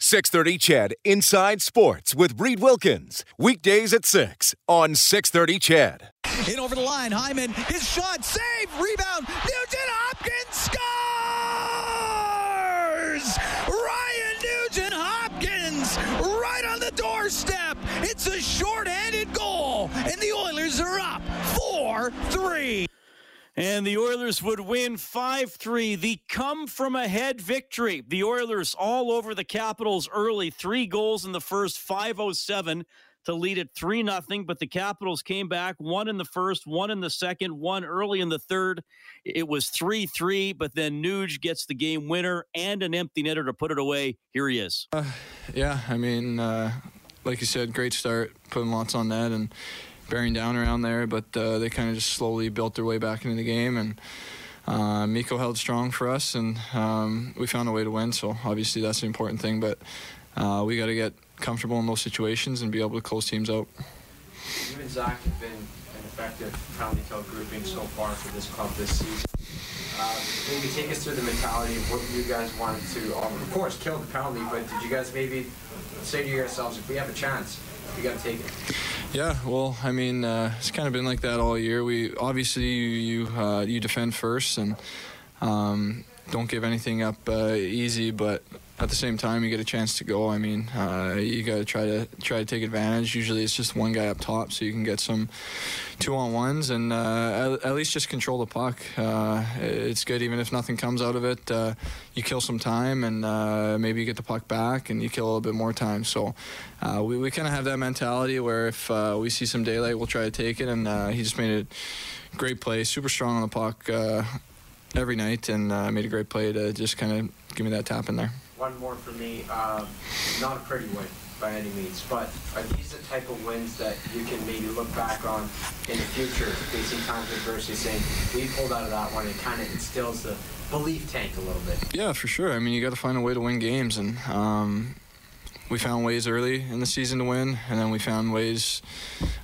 630 Ched Inside Sports with Reed Wilkins. Weekdays at 6 on 630 Ched. In over the line, Hyman, his shot, save, rebound, Nugent Hopkins scores! Ryan Nugent Hopkins right on the doorstep. It's a short-handed goal, and the Oilers are up 4-3. And the Oilers would win 5 3. The come from ahead victory. The Oilers all over the Capitals early. Three goals in the first, 507 to lead it 3 0. But the Capitals came back one in the first, one in the second, one early in the third. It was 3 3, but then Nuge gets the game winner and an empty netter to put it away. Here he is. Uh, yeah, I mean, uh, like you said, great start, putting lots on that. and bearing down around there, but uh, they kind of just slowly built their way back into the game. And uh, Mikko held strong for us, and um, we found a way to win. So obviously that's the important thing. But uh, we got to get comfortable in those situations and be able to close teams out. You and Zach have been an effective penalty kill grouping so far for this club this season. Uh, maybe take us through the mentality of what you guys wanted to, um, of course, kill the penalty, but did you guys maybe say to yourselves, if we have a chance, we got to take it? Yeah, well, I mean, uh, it's kind of been like that all year. We obviously you you, uh, you defend first and um, don't give anything up uh, easy, but at the same time, you get a chance to go. I mean, uh, you got to try to try to take advantage. Usually, it's just one guy up top, so you can get some two on ones and uh, at, at, least just control the puck. Uh, it's good, even if nothing comes out of it. Uh, you kill some time, and uh, maybe you get the puck back, and you kill a little bit more time. So uh, we we kind of have that mentality where if we see some daylight, we'll try to take it. And he just made a great play, super strong on the puck every night, and made a great play to just kind of give me that tap in there one more for me. Um, not a pretty win by any means, but are these the type of wins that you can maybe look back on in the future, facing times adversity, saying we pulled out of that one? It kind of instills the belief tank a little bit. Yeah, for sure. I mean, you got to find a way to win games, and um, we found ways early in the season to win, and then we found ways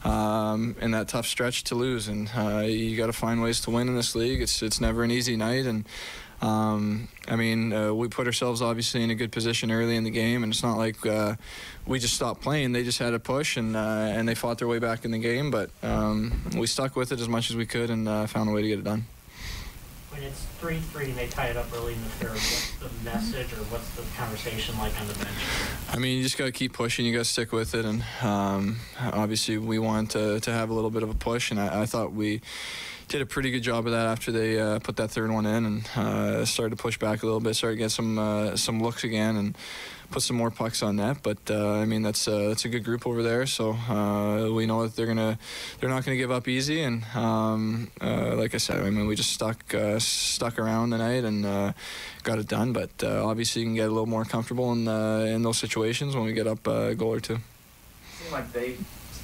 um, in that tough stretch to lose. And uh, you got to find ways to win in this league. It's it's never an easy night, and um, I mean, uh, we put ourselves obviously in a good position early in the game, and it's not like uh, we just stopped playing. They just had a push, and uh, and they fought their way back in the game. But um, we stuck with it as much as we could, and uh, found a way to get it done. When it's three three and they tie it up early in the third, what's the message or what's the conversation like on the bench? I mean, you just got to keep pushing. You got to stick with it, and um, obviously we want to to have a little bit of a push, and I, I thought we did a pretty good job of that after they uh, put that third one in and uh, started to push back a little bit, started to get some uh, some looks again, and put some more pucks on net. But uh, I mean, that's uh, that's a good group over there, so uh, we know that they're gonna they're not gonna give up easy. And um, like I said, I mean, we just stuck stuck around tonight and got it done. But obviously, you can get a little more comfortable in in those situations when we get up a goal or two. Seemed like they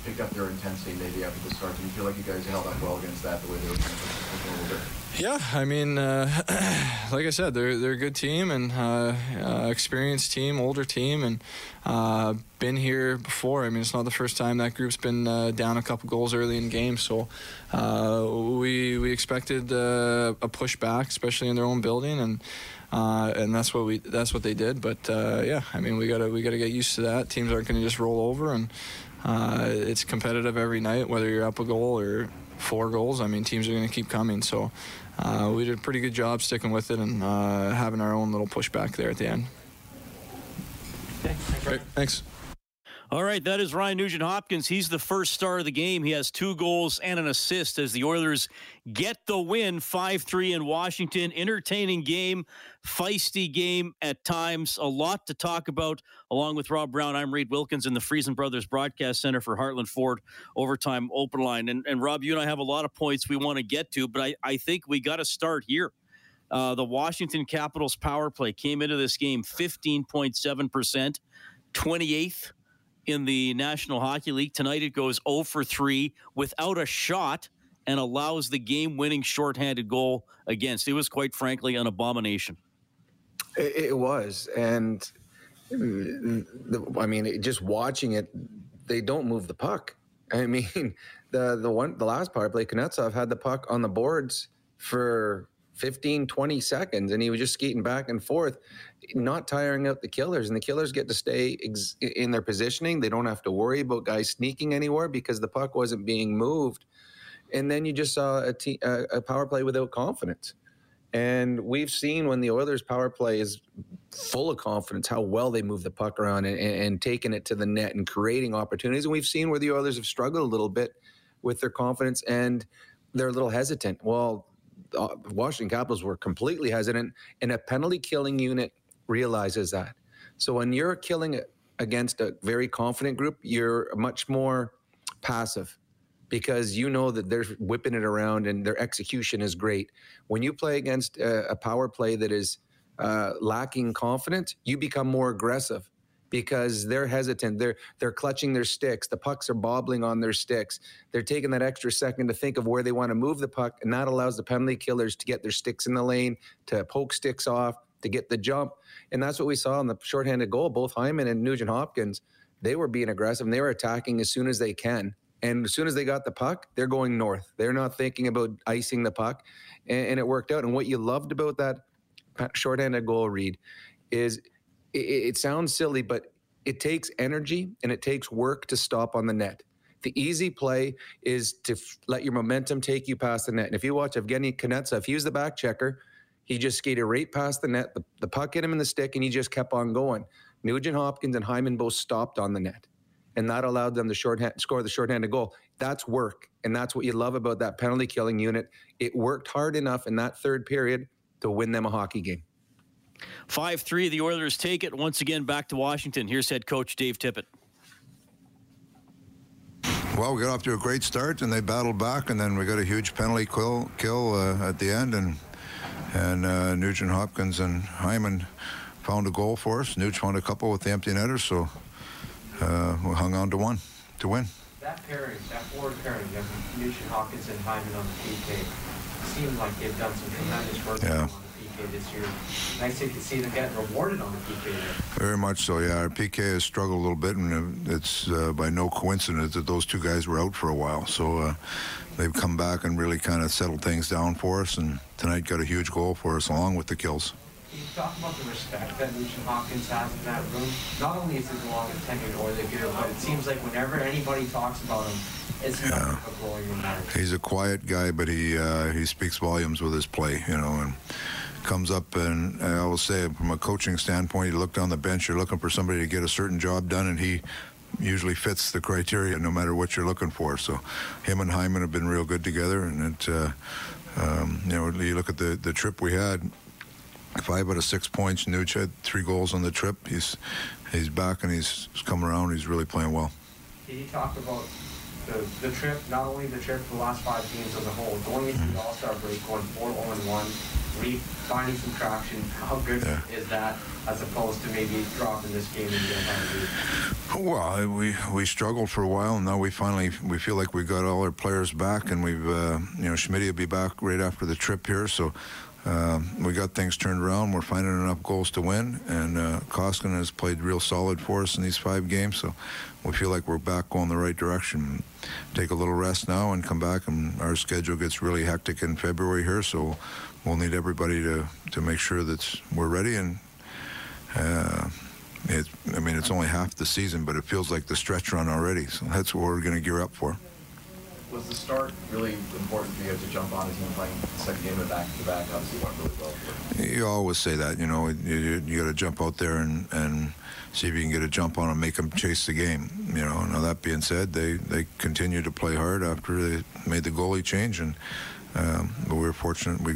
picked up their intensity maybe after the start? Do you feel like you guys held up well against that the way they were a little bit? Yeah, I mean, uh, like I said, they're they're a good team and uh, uh, experienced team, older team, and uh, been here before. I mean, it's not the first time that group's been uh, down a couple goals early in games, so uh, we we expected a pushback, especially in their own building, and. and that's what we that's what they did. But yeah, I mean we gotta we gotta get used to that. Teams aren't to just roll over, and uh, it's competitive every night, whether you're up a goal or four goals. I mean, teams are going to keep coming. So uh, we did a pretty good job sticking with it and uh, having our own little pushback there at the end. Okay, Great, thanks. All right, that is Ryan Nugent Hopkins. He's the first star of the game. He has two goals and an assist as the Oilers get the win 5 3 in Washington. Entertaining game, feisty game at times. A lot to talk about. Along with Rob Brown, I'm Reed Wilkins in the Friesen Brothers Broadcast Center for Heartland Ford Overtime Open Line. And, and Rob, you and I have a lot of points we want to get to, but I, I think we got to start here. Uh, the Washington Capitals power play came into this game 15.7%, 28th in the National Hockey League. Tonight it goes 0 for 3 without a shot and allows the game winning shorthanded goal against. It was quite frankly an abomination. It, was. And I mean, just watching it, they don't move the puck. I mean, the the one the last power play, Kuznetsov had the puck on the boards for 15, 20 seconds, and he was just skating back and forth, not tiring out the killers. And the killers get to stay ex- in their positioning. They don't have to worry about guys sneaking anywhere because the puck wasn't being moved. And then you just saw a, te- a, power play without confidence. And we've seen when the Oilers' power play is full of confidence how well they move the puck around and, and, and taking it to the net and creating opportunities. And we've seen where the Oilers have struggled a little bit with their confidence and they're a little hesitant. Well, the Washington Capitals were completely hesitant, and a penalty killing unit realizes that. So when you're killing against a very confident group, you're much more passive because you know that they're whipping it around and their execution is great. When you play against a, a power play that is uh, lacking confidence, you become more aggressive because they're hesitant. They're they're clutching their sticks. The pucks are bobbling on their sticks. They're taking that extra second to think of where they want to move the puck, and that allows the penalty killers to get their sticks in the lane, to poke sticks off, to get the jump. And that's what we saw in the shorthanded goal. Both Hyman and Nugent Hopkins, they were being aggressive and they were attacking as soon as they can. And as soon as they got the puck, they're going north. They're not thinking about icing the puck. And, and it worked out. And what you loved about that shorthanded goal, Reed is it, it sounds silly, but it takes energy and it takes work to stop on the net. The easy play is to f- let your momentum take you past the net. And if you watch Evgeny Kuznetsov, if he was the back checker, he just skated right past the net. The, the puck hit him in the stick, and he just kept on going. Nugent Hopkins and Hyman both stopped on the net and that allowed them to shorthand, score the shorthanded goal. That's work, and that's what you love about that penalty killing unit. It worked hard enough in that third period to win them a hockey game. 5 3, the Oilers take it once again back to Washington. Here's head coach Dave Tippett. Well, we got off to a great start, and they battled back, and then we got a huge penalty kill, kill uh, at the end, and and uh, Nugent Hopkins and Hyman found a goal for us. Nugent found a couple with the empty netters, so uh, we hung on to one to win. That pairing, that forward pairing, Nugent Hopkins and Hyman on the PK, seems like they've done some tremendous work Yeah. On the PK this year. Nice to see them get rewarded on the PK there. Very much so, yeah. Our PK has struggled a little bit, and it's uh, by no coincidence that those two guys were out for a while. So uh, they've come back and really kind of settled things down for us, and tonight got a huge goal for us along with the kills. Can you talk about the respect that Nugent Hopkins has in that room? Not only is he long tenured or the here, but it seems like whenever anybody talks about him, it's nothing but glory and. He's a quiet guy, but he uh, he speaks volumes with his play, you know, and comes up and I will say from a coaching standpoint, you look down the bench, you're looking for somebody to get a certain job done, and he usually fits the criteria no matter what you're looking for. So him and Hyman have been real good together, and it, uh, um, you know, you look at the the trip we had. Five out of six points. Nuge had three goals on the trip. He's he's back and he's come around. He's really playing well. Can you talk about the, the trip, not only the trip, the last five games as a whole, going into the All Star break, going 4 0 1, re- finding some traction? How good Yeah. is that as opposed to maybe dropping this game and getting Well, we we struggled for a while, and now we finally we feel like we got all our players back, and we've uh, you know Schmidt will be back right after the trip here, so. Uh, we got things turned around. We're finding enough goals to win, and uh, Koskinen has played real solid for us in these five games. So we feel like we're back going the right direction. Take a little rest now and come back, and our schedule gets really hectic in February here. So we'll need everybody to to make sure that we're ready and uh, it, I mean, it's only half the season, but it feels like the stretch run already. So that's what we're going to gear up for. Was the start really important for you to jump on a team playing second game of back to back? Obviously, went really well. For you. You always say that, you know, you, you, you got to jump out there and, and see if you can get a jump on them, make them chase the game. You know, now that being said, they, they continue to play hard after they made the goalie change, and um, but we were fortunate we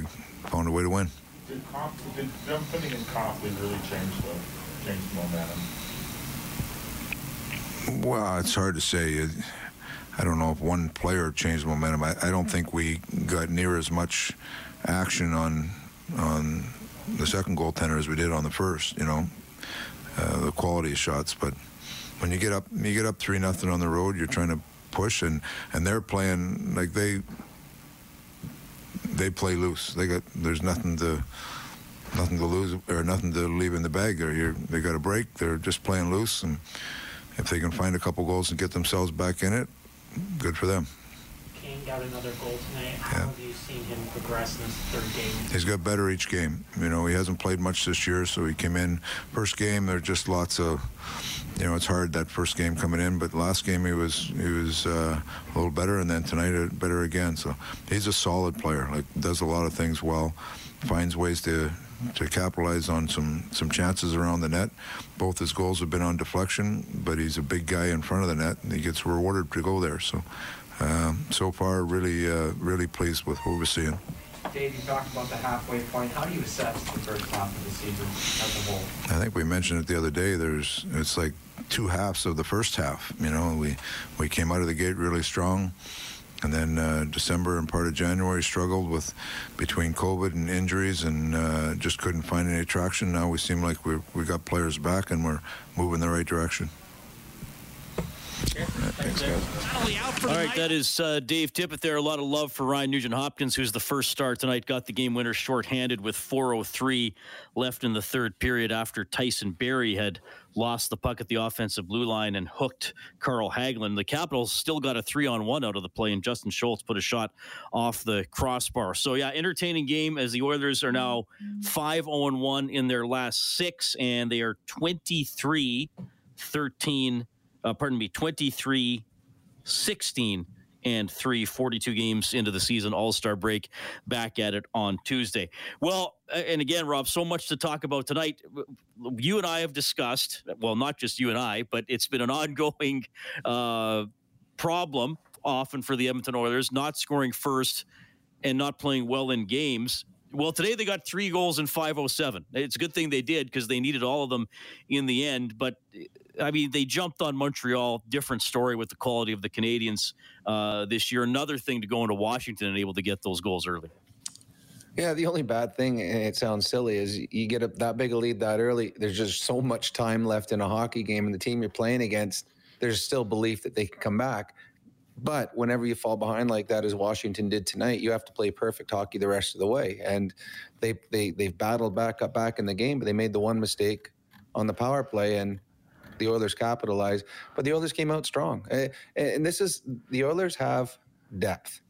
found a way to win. Did, comp, did putting in Copley really change the change the momentum? Well, it's hard to say. I don't know if one player changed momentum. I, I don't think we got near as much action on on the second goaltender as we did on the first. You know, uh, the quality of shots. But when you get up, you get up three nothing on the road. You're trying to push, and and they're playing like they they play loose. They got there's nothing to nothing to lose or nothing to leave in the bag. They're here. They got a break. They're just playing loose, and if they can find a couple goals and get themselves back in it, good for them. Kane got another goal tonight. How Yeah. have you seen him progress in this third game? He's got better each game. You know, he hasn't played much this year, so he came in first game. There's just lots of, you know, it's hard that first game coming in, but last game he was he was uh, a little better, and then tonight uh, better again. So he's a solid player. Like does a lot of things well, finds ways to to capitalize on some some chances around the net. Both his goals have been on deflection, but he's a big guy in front of the net, and he gets rewarded to go there. So. Um, so far, really, uh, really pleased with what we're seeing. Dave, you talked about the halfway point. How do you assess the first half of the season as a whole? I think we mentioned it the other day. There's it's like two halves of the first half. You know, we we came out of the gate really strong, and then uh, December and part of January struggled with between COVID and injuries, and uh, just couldn't find any traction. Now we seem like we we got players back, and we're moving the right direction. Thanks, guys. All right, that is uh, Dave Tippett there. A lot of love for Ryan Nugent Hopkins, who's the first star tonight, got the game winner shorthanded with 4.03 left in the third period after Tyson Barrie had lost the puck at the offensive blue line and hooked Carl Hagelin. The Capitals still got a three on one out of the play, and Justin Schultz put a shot off the crossbar. So, yeah, entertaining game as the Oilers are now 5 0 1 in their last six, and they are 23 13, uh, pardon me, 23 16 and 3 42 games into the season all-star break back at it on tuesday well and again rob so much to talk about tonight you and i have discussed well not just you and i but it's been an ongoing uh, problem often for the edmonton oilers not scoring first and not playing well in games well, today they got three goals in 507. It's a good thing they did because they needed all of them in the end. But I mean, they jumped on Montreal. Different story with the quality of the Canadiens uh, this year. Another thing to go into Washington and able to get those goals early. Yeah, the only bad thing, and it sounds silly, is you get that big a lead that early. There's just so much time left in a hockey game, and the team you're playing against, there's still belief that they can come back. But whenever you fall behind like that, as Washington did tonight, you have to play perfect hockey the rest of the way. And they they they've battled back up back in the game, but they made the one mistake on the power play, and the Oilers capitalized. But the Oilers came out strong, and this is the Oilers have depth,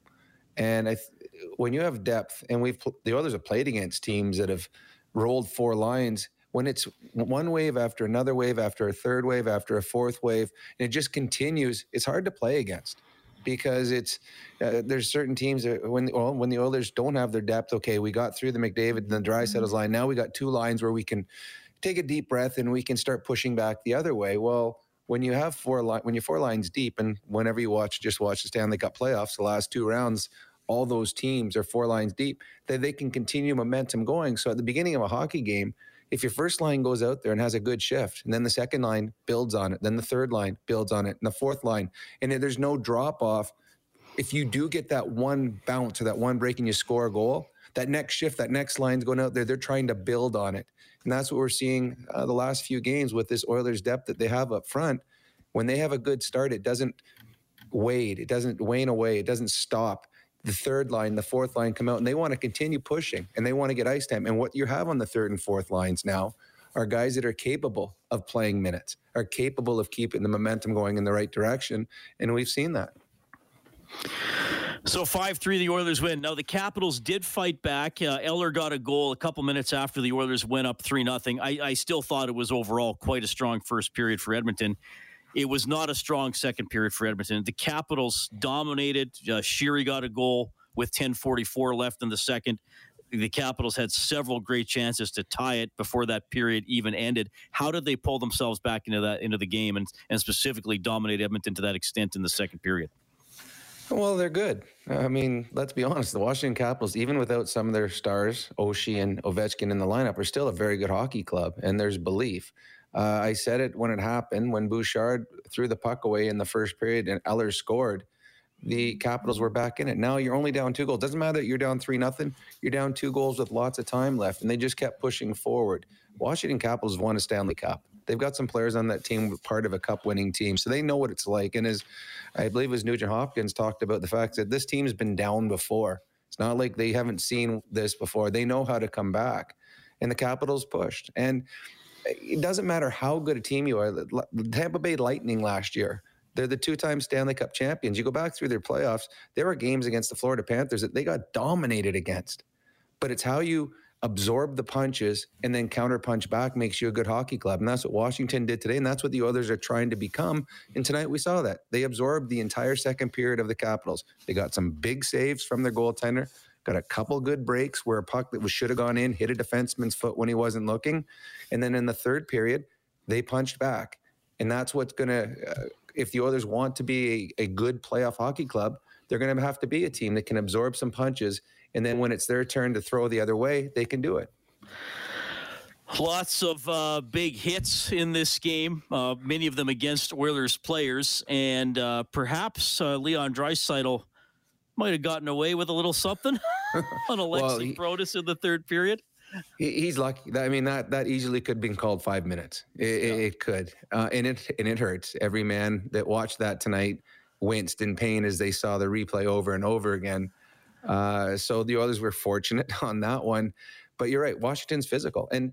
and I, th- when you have depth, and we've pl- the Oilers have played against teams that have rolled four lines. When it's one wave after another wave after a third wave after a fourth wave, and it just continues, it's hard to play against because it's uh, there's certain teams that when well, when the Oilers don't have their depth. Okay, we got through the McDavid and the Draisaitl line. Now we got two lines where we can take a deep breath and we can start pushing back the other way. Well, when you have four li- when you're four lines deep, and whenever you watch, just watch the Stanley Cup playoffs, the last two rounds, all those teams are four lines deep. That they can continue momentum going. So at the beginning of a hockey game. If your first line goes out there and has a good shift, and then the second line builds on it, then the third line builds on it, and the fourth line, and there's no drop off, if you do get that one bounce or that one break and you score a goal, that next shift, that next line's going out there, they're trying to build on it. And that's what we're seeing uh, the last few games with this Oilers depth that they have up front. When they have a good start, it doesn't wade, it doesn't wane away, it doesn't stop. The third line, the fourth line come out and they want to continue pushing and they want to get ice time. And what you have on the third and fourth lines now are guys that are capable of playing minutes, are capable of keeping the momentum going in the right direction. And we've seen that. So 5 3, the Oilers win. Now, the Capitals did fight back. Uh, Eller got a goal a couple minutes after the Oilers went up 3 0. I, I still thought it was overall quite a strong first period for Edmonton. It was not a strong second period for Edmonton. The Capitals dominated. Uh, Sheary got a goal with 10:44 left in the second. The Capitals had several great chances to tie it before that period even ended. How did they pull themselves back into that into the game and and specifically dominate Edmonton to that extent in the second period? Well, they're good. I mean, let's be honest. The Washington Capitals, even without some of their stars, Oshie and Ovechkin in the lineup, are still a very good hockey club, and there's belief. Uh, I said it when it happened when Bouchard threw the puck away in the first period and Eller scored. the Capitals were back in it. Now you're only down two goals. Doesn't matter that you're down three nothing. You're down two goals with lots of time left, and they just kept pushing forward. Washington Capitals won a Stanley Cup. They've got some players on that team, part of a cup winning team, so they know what it's like. And as I believe as Nugent Hopkins talked about the fact that this team's been down before. It's not like they haven't seen this before. They know how to come back. And the Capitals pushed. And it doesn't matter how good a team you are. The Tampa Bay Lightning last year, they're the two-time Stanley Cup champions. You go back through their playoffs, there were games against the Florida Panthers that they got dominated against. But it's how you absorb the punches and then counterpunch back makes you a good hockey club. And that's what Washington did today. And that's what the others are trying to become. And tonight we saw that. They absorbed the entire second period of the Capitals. They got some big saves from their goaltender, got a couple good breaks where a puck that was should have gone in hit a defenseman's foot when he wasn't looking. And then in the third period, they punched back. And that's what's going to, uh, if the Oilers want to be a, a good playoff hockey club, they're going to have to be a team that can absorb some punches and then when it's their turn to throw the other way, they can do it. Lots of uh, big hits in this game, uh, many of them against Oilers players, and uh, perhaps uh, Leon Draisaitl might have gotten away with a little something on Alexi well, he, Brodas in the third period. He, he's lucky. I mean, that that easily could have been called five minutes. It, yeah. it could, uh, and it and it hurts. Every man that watched that tonight winced in pain as they saw the replay over and over again. Uh, so the Oilers were fortunate on that one. But you're right, Washington's physical. And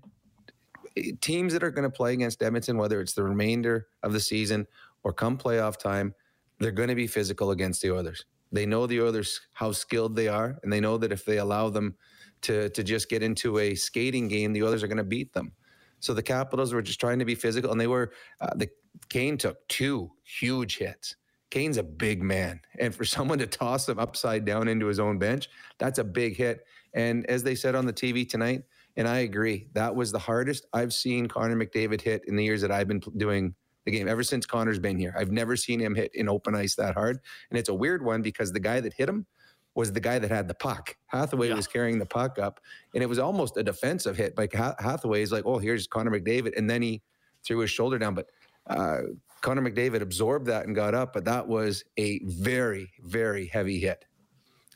eh, teams that are going to play against Edmonton, whether it's the remainder of the season or come playoff time, they're going to be physical against the Oilers. They know the Oilers how skilled they are, and they know that if they allow them to to just get into a skating game, the Oilers are going to beat them. So the Capitals were just trying to be physical, and they were. Uh, the Kane took two huge hits Kane's a big man. And for someone to toss him upside down into his own bench, that's a big hit. And as they said on the TV tonight, and I agree, that was the hardest I've seen Connor McDavid hit in the years that I've been doing the game, ever since Connor's been here. I've never seen him hit in open ice that hard. And it's a weird one because the guy that hit him was the guy that had the puck. Hathaway yeah. was carrying the puck up, and it was almost a defensive hit. Like Hathaway is like, oh, here's Connor McDavid. And then he threw his shoulder down. But uh, Connor McDavid absorbed that and got up, but that was a very, very heavy hit.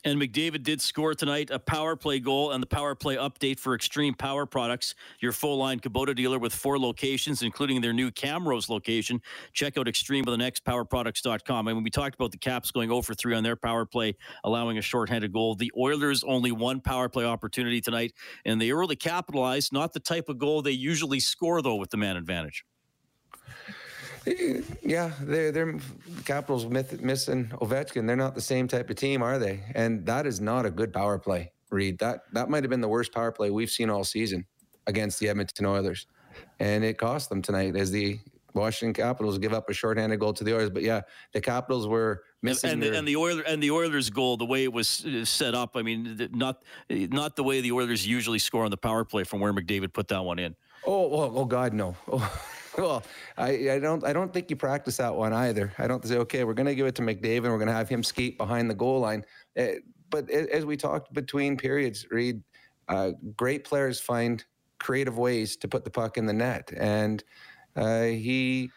And McDavid did score tonight a power play goal and the power play update for Extreme Power Products, your full line Kubota dealer with four locations, including their new Camrose location. Check out Extreme with the next powerproducts.com. And when we talked about the Caps going 0 for 3 on their power play, allowing a shorthanded goal, the Oilers only one power play opportunity tonight, and they really capitalized. Not the type of goal they usually score, though, with the man advantage. Yeah, they're they're Capitals missing Ovechkin. They're not the same type of team, are they? And that is not a good power play, Reed. That that might have been the worst power play we've seen all season against the Edmonton Oilers, and it cost them tonight as the Washington Capitals give up a shorthanded goal to the Oilers. But yeah, the Capitals were missing. And, and, the, and the Oilers and the Oilers goal, the way it was uh, set up, I mean, not not the way the Oilers usually score on the power play from where McDavid put that one in. Oh, oh, oh God, no. Oh. well, I, I don't I don't think you practice that one either. I don't say okay, we're going to give it to McDavid. We're going to have him skate behind the goal line. Uh, but as we talked between periods, Reed, uh, great players find creative ways to put the puck in the net, and uh, he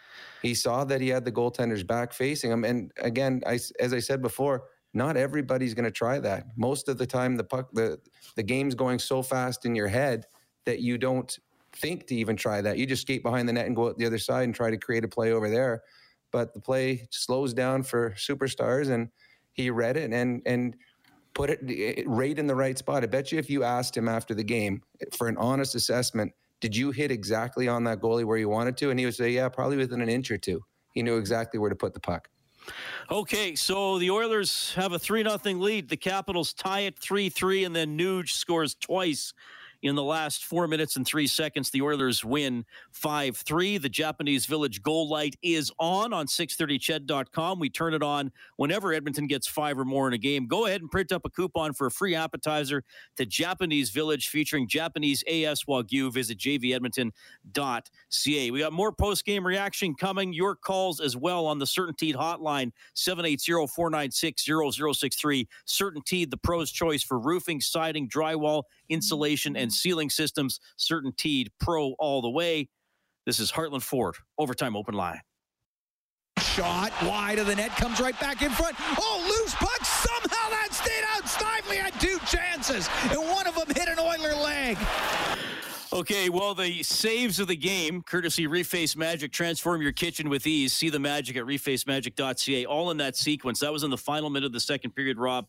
he saw that he had the goaltender's back facing him. And again, I, as I said before, not everybody's going to try that. Most of the time, the puck the the game's going so fast in your head that you don't think to even try that. You just skate behind the net and go out the other side and try to create a play over there. But the play slows down for superstars, and he read it and and put it right in the right spot. I bet you if you asked him after the game for an honest assessment, did you hit exactly on that goalie where you wanted to? And he would say, yeah, probably within an inch or two. He knew exactly where to put the puck. Okay, so the Oilers have a 3 0 lead. The Capitals tie it 3 3, and then Nuge scores twice in the last four minutes and three seconds. The Oilers win 5 3. The Japanese Village goal light is on on 630ched.com. We turn it on whenever Edmonton gets five or more in a game. Go ahead and print up a coupon for a free appetizer to Japanese Village featuring Japanese A5 Wagyu. Visit jvedmonton.ca. We got more post game reaction coming. Your calls as well on the CertainTeed hotline 780 496 0063. CertainTeed, the pro's choice for roofing, siding, drywall, insulation, and ceiling systems. CertainTeed Pro all the way. This is Heartland Ford, Overtime Open Line. shot wide of the net, comes right back in front. Oh, loose puck. Somehow that stayed out. Snively had two chances, and one of them hit an Oiler leg. Okay, well, the saves of the game, courtesy Reface Magic, transform your kitchen with ease. See the magic at refacemagic.ca. All in that sequence. That was in the final minute of the second period, Rob.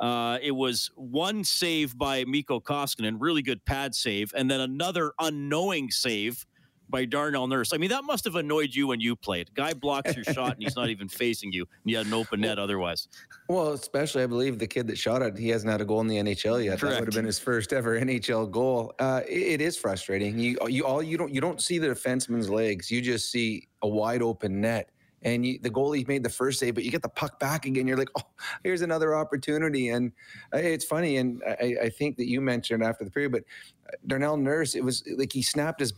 Uh, it was one save by Mikko Koskinen, really good pad save, and then another unknowing save by Darnell Nurse. I mean, that must have annoyed you when you played. Guy blocks your shot and he's not even facing you. And you had an open net otherwise. Well, especially I believe the kid that shot it, he hasn't had a goal in the NHL yet. Correct. That would have been his first ever NHL goal. Uh, it, it is frustrating. You you all you don't you don't see the defenseman's legs. You just see a wide open net. And you, the goalie made the first save, but you get the puck back again. You're like, oh, here's another opportunity. And uh, it's funny. And I, I think that you mentioned after the period, but uh, Darnell Nurse, it was like he snapped his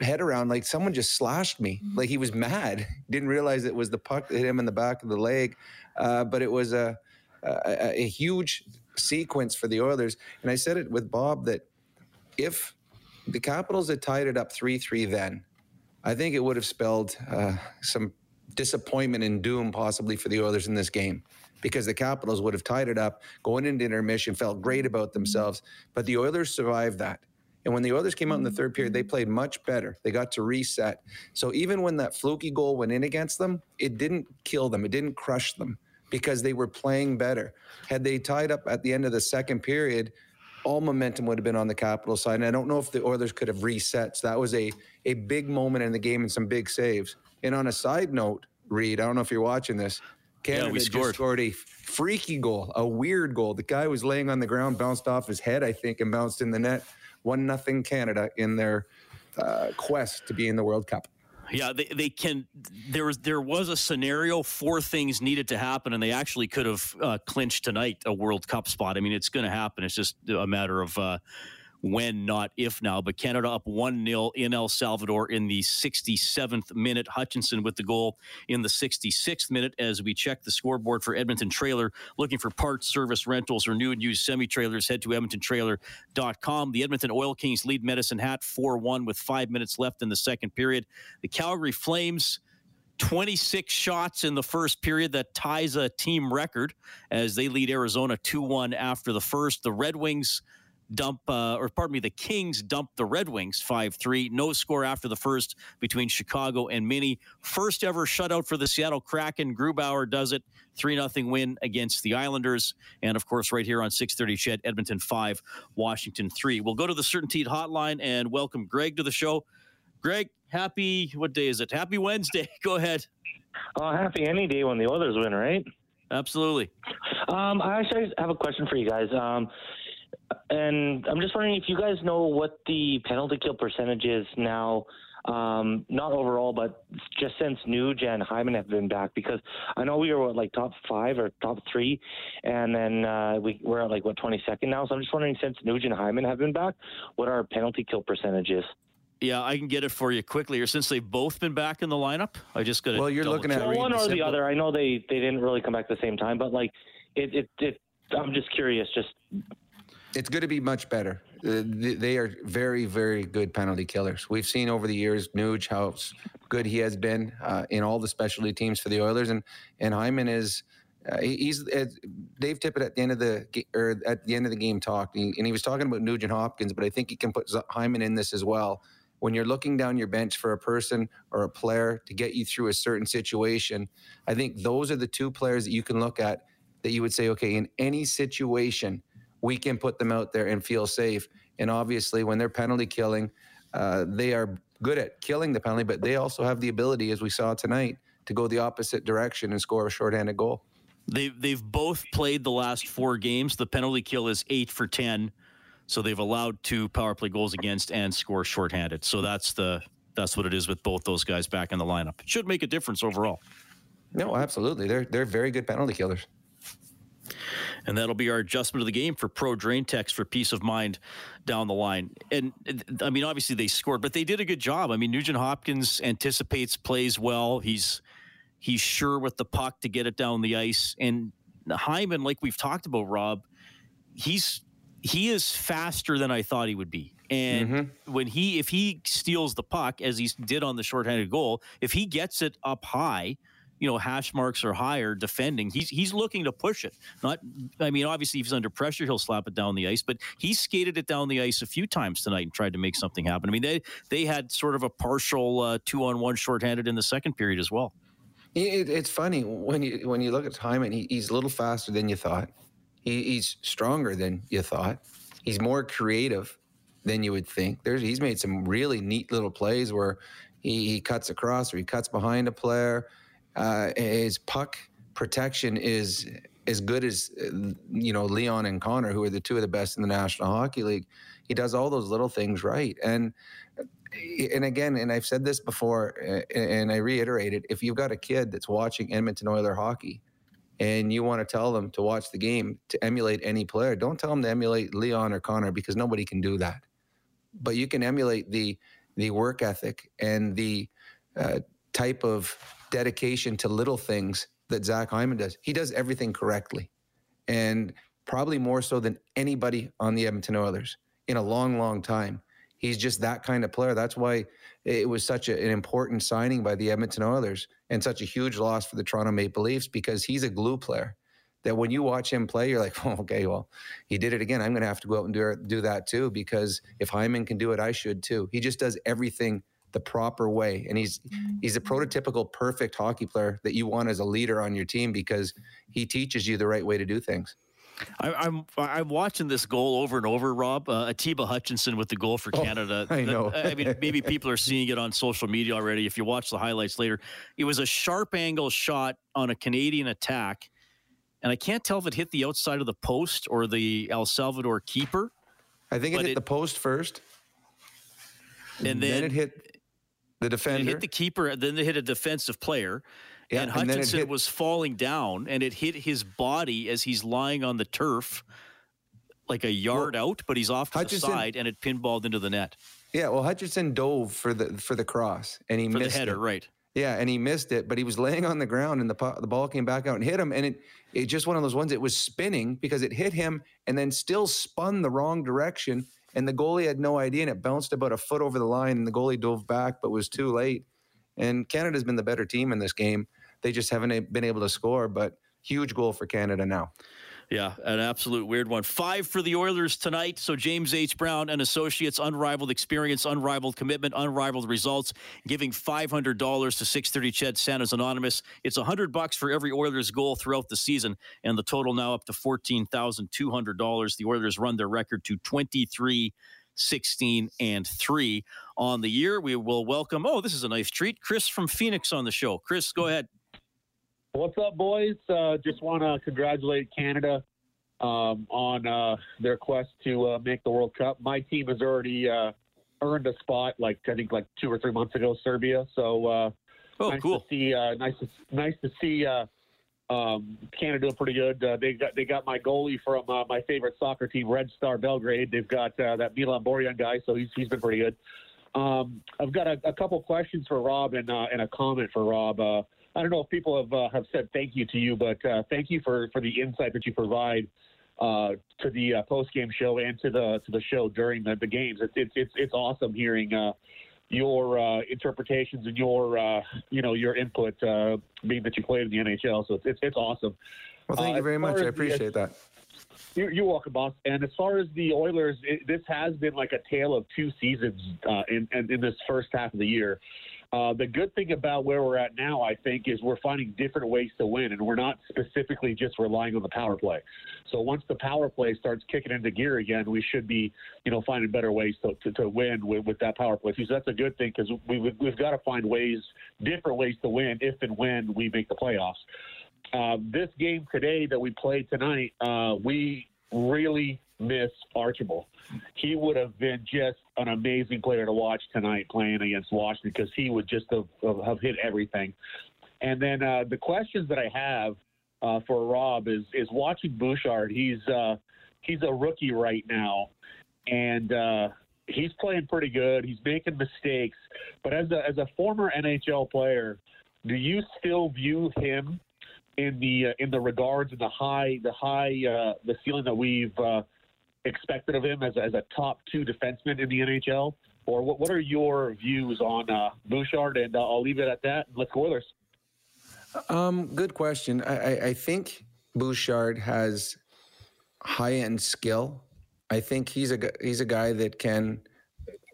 head around like someone just slashed me. Like he was mad. Didn't realize it was the puck that hit him in the back of the leg. Uh, but it was a, a a huge sequence for the Oilers. And I said it with Bob that if the Capitals had tied it up three three then, I think it would have spelled uh, some disappointment and doom possibly for the Oilers in this game. Because the Capitals would have tied it up, going into intermission, felt great about themselves. But the Oilers survived that. And when the Oilers came out in the third period, they played much better. They got to reset. So even when that fluky goal went in against them, it didn't kill them. It didn't crush them because they were playing better. Had they tied up at the end of the second period, all momentum would have been on the Capital side. And I don't know if the Oilers could have reset. So that was a, a big moment in the game and some big saves. And on a side note, Reed, I don't know if you're watching this. Canada we just scored. scored a freaky goal, a weird goal. The guy was laying on the ground, bounced off his head, I think, and bounced in the net. One nothing Canada in their uh, quest to be in the World Cup. Yeah, they, they can. There was there was a scenario. Four things needed to happen, and they actually could have uh, clinched tonight a World Cup spot. I mean, it's going to happen. It's just a matter of uh, when, not if now. But Canada up 1 0 in El Salvador in the 67th minute. Hutchinson with the goal in the 66th minute as we check the scoreboard for Edmonton Trailer. Looking for parts, service, rentals, or new and used semi trailers, head to edmontontrailer.com. The Edmonton Oil Kings lead Medicine Hat 4 1 with five minutes left in the second period. The Calgary Flames. 26 shots in the first period that ties a team record as they lead Arizona 2 1 after the first. The Red Wings dump, uh, or pardon me, the Kings dump the Red Wings 5 3. No score after the first between Chicago and Mini. First ever shutout for the Seattle Kraken. Grubauer does it. 3 0 win against the Islanders. And of course, right here on 630 Ched, Edmonton 5, Washington 3. We'll go to the CertainTeed Hotline and welcome Greg to the show. Greg, happy, what day is it? Happy Wednesday. Go ahead. Oh, happy any day when the Oilers win, right? Absolutely. Um, I actually have a question for you guys. Um, and I'm just wondering if you guys know what the penalty kill percentage is now. Um, not overall, but just since Nuge and Hyman have been back, because I know we were what, like top five or top three, and then uh, we, we're at like what 22nd now. So I'm just wondering, since Nuge and Hyman have been back, what our penalty kill percentage is. Yeah, I can get it for you quickly. Or since they've both been back in the lineup, I just got to. Well, you're looking at Well, one or the other. I know they they didn't really come back at the same time, but like it it, it I'm just curious. Just It's going to be much better. Uh, they are very, very good penalty killers. We've seen over the years Nuge how good he has been uh, in all the specialty teams for the Oilers, and and Hyman is. Uh, he's uh, Dave Tippett at the end of the or at the end of the game talked, and he, and he was talking about Nugent Hopkins, but I think he can put Hyman in this as well. When you're looking down your bench for a person or a player to get you through a certain situation, I think those are the two players that you can look at that you would say, okay, in any situation, we can put them out there and feel safe. And obviously, when they're penalty killing, uh, they are good at killing the penalty, but they also have the ability, as we saw tonight, to go the opposite direction and score a shorthanded goal. They've they've both played the last four games. The penalty kill is eight for ten, so they've allowed two power play goals against and score shorthanded. So that's the that's what it is with both those guys back in the lineup. It should make a difference overall. No, absolutely. They're they're very good penalty killers. And that'll be our adjustment of the game for Pro Drain Text for peace of mind down the line. And I mean, obviously they scored, but they did a good job. I mean, Nugent Hopkins anticipates, plays well. He's he's sure with the puck to get it down the ice. And Hyman, like we've talked about, Rob, he's he is faster than I thought he would be. And mm-hmm. when he if he steals the puck as he did on the shorthanded goal, if he gets it up high, you know, hash marks or higher defending. He's he's looking to push it. Not, I mean, obviously if he's under pressure, he'll slap it down the ice. But he skated it down the ice a few times tonight and tried to make something happen. I mean, they they had sort of a partial uh, two on one shorthanded in the second period as well. It, it's funny when you when you look at Hyman, he, he's a little faster than you thought. He, he's stronger than you thought. He's more creative than you would think. There's he's made some really neat little plays where he, he cuts across or he cuts behind a player. Uh, his puck protection is as good as you know Leon and Connor, who are the two of the best in the National Hockey League. He does all those little things right, and and again, and I've said this before, and I reiterate it: if you've got a kid that's watching Edmonton Oiler hockey, and you want to tell them to watch the game to emulate any player, don't tell them to emulate Leon or Connor because nobody can do that. But you can emulate the the work ethic and the uh, type of dedication to little things that Zach Hyman does. He does everything correctly, and probably more so than anybody on the Edmonton Oilers in a long, long time. He's just that kind of player. That's why it was such a, an important signing by the Edmonton Oilers and such a huge loss for the Toronto Maple Leafs because he's a glue player. That when you watch him play, you're like, oh, okay, well, he did it again. I'm going to have to go out and do, do that too because if Hyman can do it, I should too. He just does everything the proper way, and he's he's a prototypical perfect hockey player that you want as a leader on your team because he teaches you the right way to do things. I, am I'm, I'm watching this goal over and over, Rob. Uh, Atiba Hutchinson with the goal for Oh, Canada. I know. I mean, maybe people are seeing it on social media already. If you watch the highlights later, it was a sharp angle shot on a Canadian attack, and I can't tell if it hit the outside of the post or the El Salvador keeper. I think it hit it- the post first, And then, it hit the it defender. hit the keeper, then they hit a defensive player. Yeah, and and then Hutchinson hit- was falling down, and it hit his body as he's lying on the turf, like a yard out, but he's off to Hutchinson- the side, and it pinballed into the net yeah, well, Hutchinson dove for the for the cross, and he for the missed header, it. right? Yeah, and he missed it, but he was laying on the ground, and the the ball came back out and hit him, and it it just one of those ones. It was spinning because it hit him, and then still spun the wrong direction, and the goalie had no idea, and it bounced about a foot over the line, and the goalie dove back, but was too late. And Canada's been the better team in this game. They just haven't been able to score, but huge goal for Canada now. Yeah, an absolute weird one. Five for the Oilers tonight. So James H. Brown and Associates, unrivaled experience, unrivaled commitment, unrivaled results, giving five hundred dollars to six thirty Ched Santa's Anonymous. It's hundred bucks for every Oilers goal throughout the season, and the total now up to fourteen thousand two hundred dollars. The Oilers run their record to twenty three. 16 and 3 on the year. We will welcome, oh, this is a nice treat, Chris from Phoenix on the show. Chris, go ahead. What's up, boys? Uh, just want to congratulate Canada um, on uh, their quest to uh, make the World Cup. My team has already uh, earned a spot, like I think, like two or three months ago, Serbia. So, uh, oh, nice cool. To see, uh, nice, to, nice to see uh, um, Canada doing pretty good. Uh, they got they got my goalie from uh, my favorite soccer team, Red Star Belgrade. They've got uh, that Milan Borjan guy, so he's he's been pretty good. Um, I've got a, a couple questions for Rob and uh, and a comment for Rob. I don't know if people have uh, have said thank you to you, but uh, thank you for, for the insight that you provide uh, to the uh, post game show and to the to the show during the, the games. It's it's it's, it's awesome hearing uh, your uh, interpretations and your uh, you know your input, uh, being that you played in the NHL. So it's it's, it's awesome. Well, thank you very much. I as the- appreciate that. You're, you're welcome, boss. And as far as the Oilers, it, this has been like a tale of two seasons uh, in, in in this first half of the year. Uh, the good thing about where we're at now, I think, is we're finding different ways to win, and we're not specifically just relying on the power play. So once the power play starts kicking into gear again, we should be, you know, finding better ways to, to, to win with, with that power play. So that's a good thing because we, we've, we've got to find ways, different ways to win if and when we make the playoffs. Uh, this game today that we played tonight, uh, we really miss Archibald. He would have been just an amazing player to watch tonight playing against Washington because he would just have, have, hit everything. And then uh, the questions that I have uh, for Rob is is watching Bouchard. He's uh, he's a rookie right now, and uh, he's playing pretty good. He's making mistakes, but as a as a former NHL player, do you still view him in the uh, in the regards and the high the high uh, the ceiling that we've expected of him as as a top two defenseman in the NHL? Or what, what are your views on uh, Bouchard? And uh, I'll leave it at that. Let's go Oilers. Um, good question. I, I, I think Bouchard has high end skill. I think he's a he's a guy that can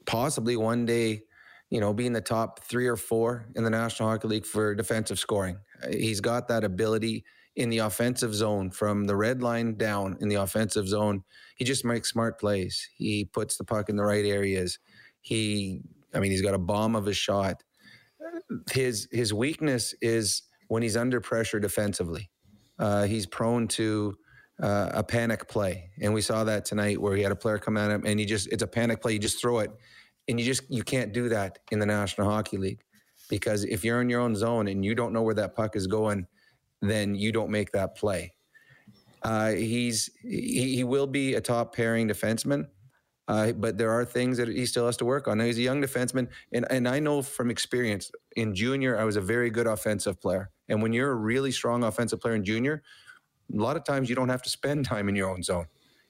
possibly one day, you know, be in the top three or four in the National Hockey League for defensive scoring. He's got that ability in the offensive zone from the red line down in the offensive zone. He just makes smart plays. He puts the puck in the right areas. He, I mean, he's got a bomb of a shot. His his weakness is when he's under pressure defensively. Uh, he's prone to uh, a panic play, and we saw that tonight where he had a player come at him, and you just it's a panic play. You just throw it, and you just you can't do that in the National Hockey League because if you're in your own zone and you don't know where that puck is going, then you don't make that play. Uh, he's he, he will be a top pairing defenseman, uh, but there are things that he still has to work on. Now, he's a young defenseman, and and I know from experience in junior, I was a very good offensive player. And when you're a really strong offensive player in junior, a lot of times you don't have to spend time in your own zone.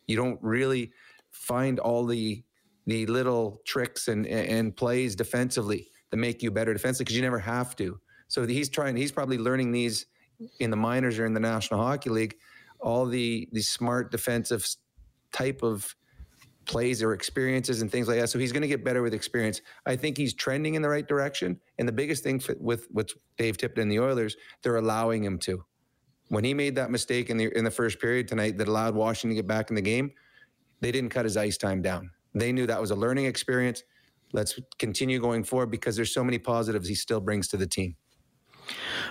You don't really find all the the little tricks and and plays defensively that make you better defensively because you never have to. So he's trying. He's probably learning these in the minors or in the National Hockey League. All the the smart defensive type of plays or experiences and things like that. So he's going to get better with experience. I think he's trending in the right direction. And the biggest thing for, with with Dave Tippett and the Oilers, they're allowing him to. When he made that mistake in the in the first period tonight that allowed Washington to get back in the game, they didn't cut his ice time down. They knew that was a learning experience. Let's continue going forward because there's so many positives he still brings to the team.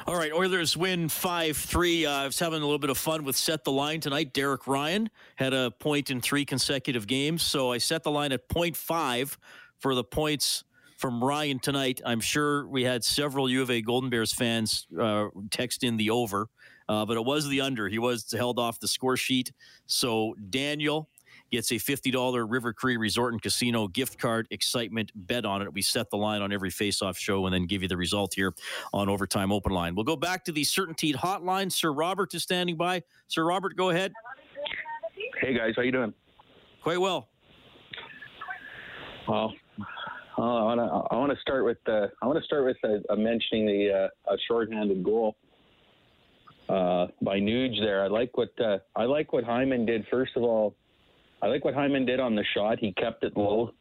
All right, Oilers win 5 3. Uh, I was having a little bit of fun with Set the Line tonight. Derek Ryan had a point in three consecutive games. So I set the line at 0.5 for the points from Ryan tonight. I'm sure we had several U of A Golden Bears fans uh, text in the over, uh, but it was the under. He was held off the score sheet. So Daniel gets a $50 River Cree Resort and Casino gift card. Excitement, bet on it. We set the line on every face-off show and then give you the result here on Overtime Open Line. We'll go back to the CertainTeed hotline. Sir Robert is standing by. Sir Robert, go ahead. Hey guys, how you doing? Quite well. Well, uh, I want to I want to start with uh, I want to start with uh, uh, mentioning the uh, a shorthanded goal uh, by Nuge there. I like what uh, I like what Hyman did. First of all, I like what Hyman did on the shot. He kept it low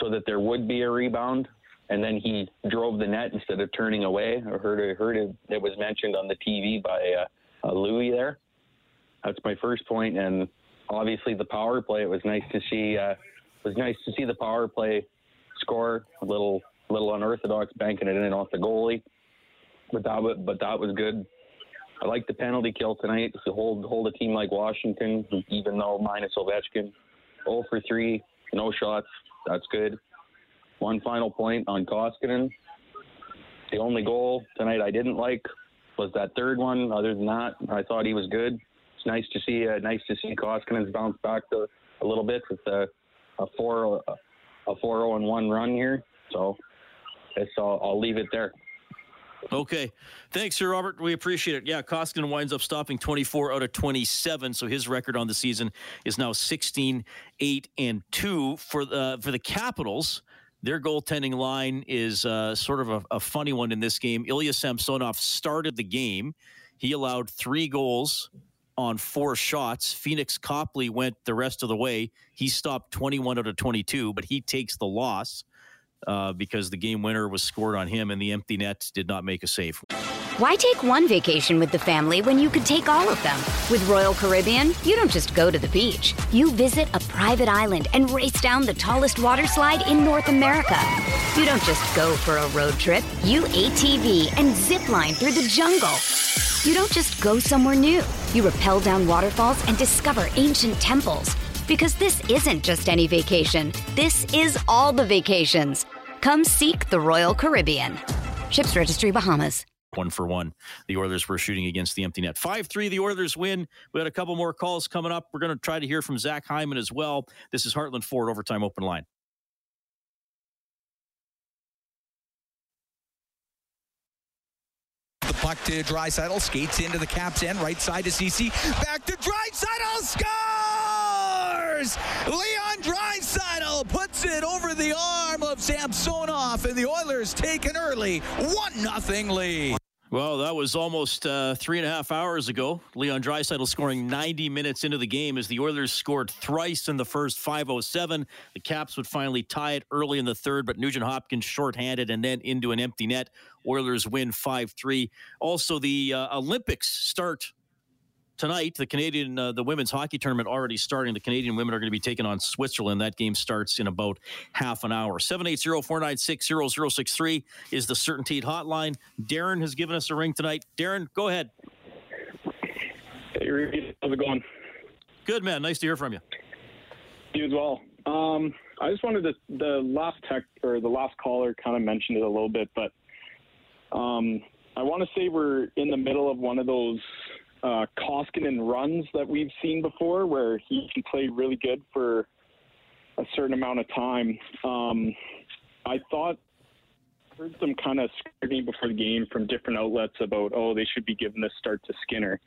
so that there would be a rebound, and then he drove the net instead of turning away. I heard I heard it, it was mentioned on the TV by uh, uh, Louis there. That's my first point, and obviously the power play. It was nice to see. Uh, it was nice to see the power play score a little little unorthodox, banking it in off the goalie. But that but that was good. I like the penalty kill tonight to hold hold a team like Washington, even though minus Ovechkin, 0 for 3, no shots. That's good. One final point on Koskinen. The only goal tonight I didn't like was that third one. Other than that, I thought he was good. It's nice to see uh, nice to see Koskinen's bounce back to, a little bit with a, a four a four zero and one run here. So, I'll, I'll leave it there. Okay. Thanks, Sir Robert. We appreciate it. Yeah, Koskinen winds up stopping 24 out of 27, so his record on the season is now 16, 8, and 2. For the, for the Capitals, their goaltending line is uh, sort of a, a funny one in this game. Ilya Samsonov started the game. He allowed three goals on four shots. Pheonix Copley went the rest of the way. He stopped 21 out of 22, but he takes the loss uh, because the game winner was scored on him and the empty net did not make a save. Why take one vacation with the family when you could take all of them? With Royal Caribbean, you don't just go to the beach. You visit a private island and race down the tallest water slide in North America. You don't just go for a road trip. You ATV and zip line through the jungle. You don't just go somewhere new. You rappel down waterfalls and discover ancient temples. Because this isn't just any vacation. This is all the vacations. Come seek the Royal Caribbean. Ships Registry Bahamas. One for one. The Oilers were shooting against the empty net. 5 3, the Oilers win. We had a couple more calls coming up. We're going to try to hear from Zach Hyman as well. This is Heartland Ford Overtime Open Line. The puck to Draisaitl, skates into the cap's end, right side to Ceci, back to Draisaitl, scores! Leon Draisaitl puts it over the arm of Samsonov, and the Oilers take an early 1 0 lead. Well, that was almost uh, three and a half hours ago. Leon Draisaitl scoring 90 minutes into the game as the Oilers scored thrice in the first 5:07. The Caps would finally tie it early in the third, but Nugent Hopkins shorthanded and then into an empty net. Oilers win 5-3. Also, the uh, Olympics start tonight. The Canadian, uh, the women's hockey tournament already starting. The Canadian women are going to be taking on Switzerland. That game starts in about half an hour. 780-496-0063 is the CertainTeed hotline. Darren has given us a ring tonight. Darren, go ahead. Hey, Rudy. How's it going? Good, man. Nice to hear from you. You as well. Um, I just wanted to, the last tech or the last caller kind of mentioned it a little bit, but um, I want to say we're in the middle of one of those uh, Koskinen runs that we've seen before, where he can play really good for a certain amount of time. Um, I thought heard some kind of scrutiny before the game from different outlets about oh they should be giving this start to Skinner.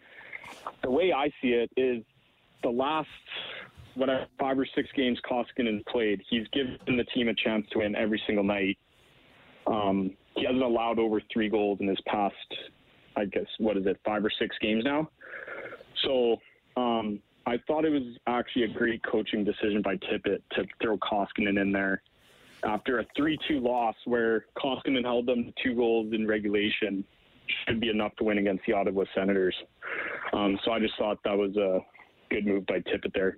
The way I see it is the last whatever five or six games Koskinen played, he's given the team a chance to win every single night. Um, he hasn't allowed over three goals in his past I guess what is it, five or six games now. So um, I thought it was actually a great coaching decision by Tippett to throw Koskinen in there after a three-two loss where Koskinen held them to two goals in regulation should be enough to win against the Ottawa Senators. Um, so I just thought that was a good move by Tippett there.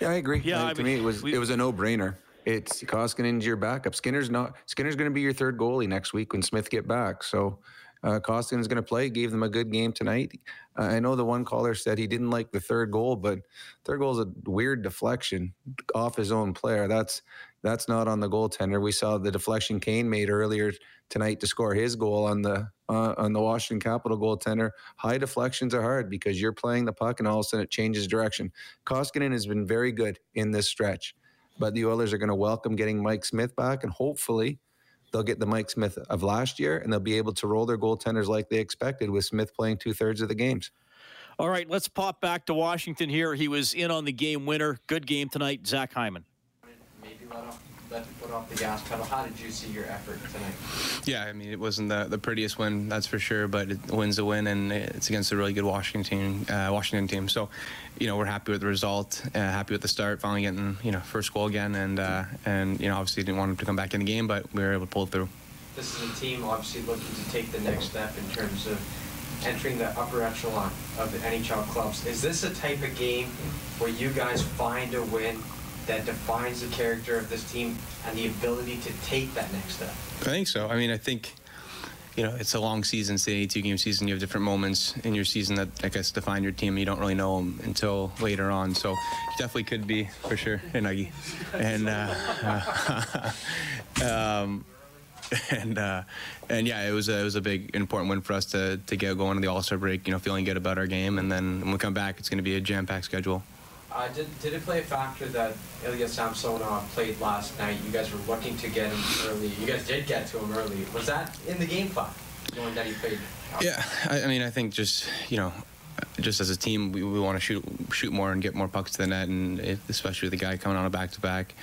Yeah, I agree. Yeah, I to mean, me, it was we- it was a no brainer. It's Koskinen's your backup. Skinner's not. Skinner's going to be your third goalie next week when Smith get back. So uh, Koskinen's going to play. Gave them a good game tonight. Uh, I know the one caller said he didn't like the third goal, but third goal is a weird deflection off his own player. That's that's not on the goaltender. We saw the deflection Kane made earlier tonight to score his goal on the uh, on the Washington Capital goaltender. High deflections are hard because you're playing the puck and all of a sudden it changes direction. Koskinen has been very good in this stretch, but the Oilers are going to welcome getting Mike Smith back and hopefully they'll get the Mike Smith of last year and they'll be able to roll their goaltenders like they expected with Smith playing two thirds of the games. All right, let's pop back to Washington here. He was in on the game winner. Good game tonight, Zach Hyman. Let the foot off the gas pedal. How did you see your effort tonight? Yeah, I mean, it wasn't the, the prettiest win, that's for sure, but it wins a win, and it's against a really good Washington team. Uh, Washington team. So, you know, we're happy with the result, uh, happy with the start, finally getting you know first goal again, and uh, and you know obviously didn't want him to come back in the game, but we were able to pull it through. This is a team obviously looking to take the next step in terms of entering the upper echelon of the NHL clubs. Is this a type of game where you guys find a win that defines the character of this team and the ability to take that next step? I think so. I mean, I think, you know, it's a long season, it's an 82 game season. You have different moments in your season that, I guess, define your team. You don't really know them until later on. So, definitely could be, for sure, hey, Nuggy. And, uh, um, and uh, and yeah, it was a, it was a big important win for us to to get going to the All Star break. You know, feeling good about our game, and then when we come back, it's going to be a jam packed schedule. Uh, did, did it play a factor that Ilya Samsonov played last night? You guys were looking to get him early. You guys did get to him early. Was that in the game plan, knowing that he played? Yeah, I, I mean, I think just you know, just as a team, we, we want to shoot shoot more and get more pucks to the net, and it, especially with the guy coming on a back to back,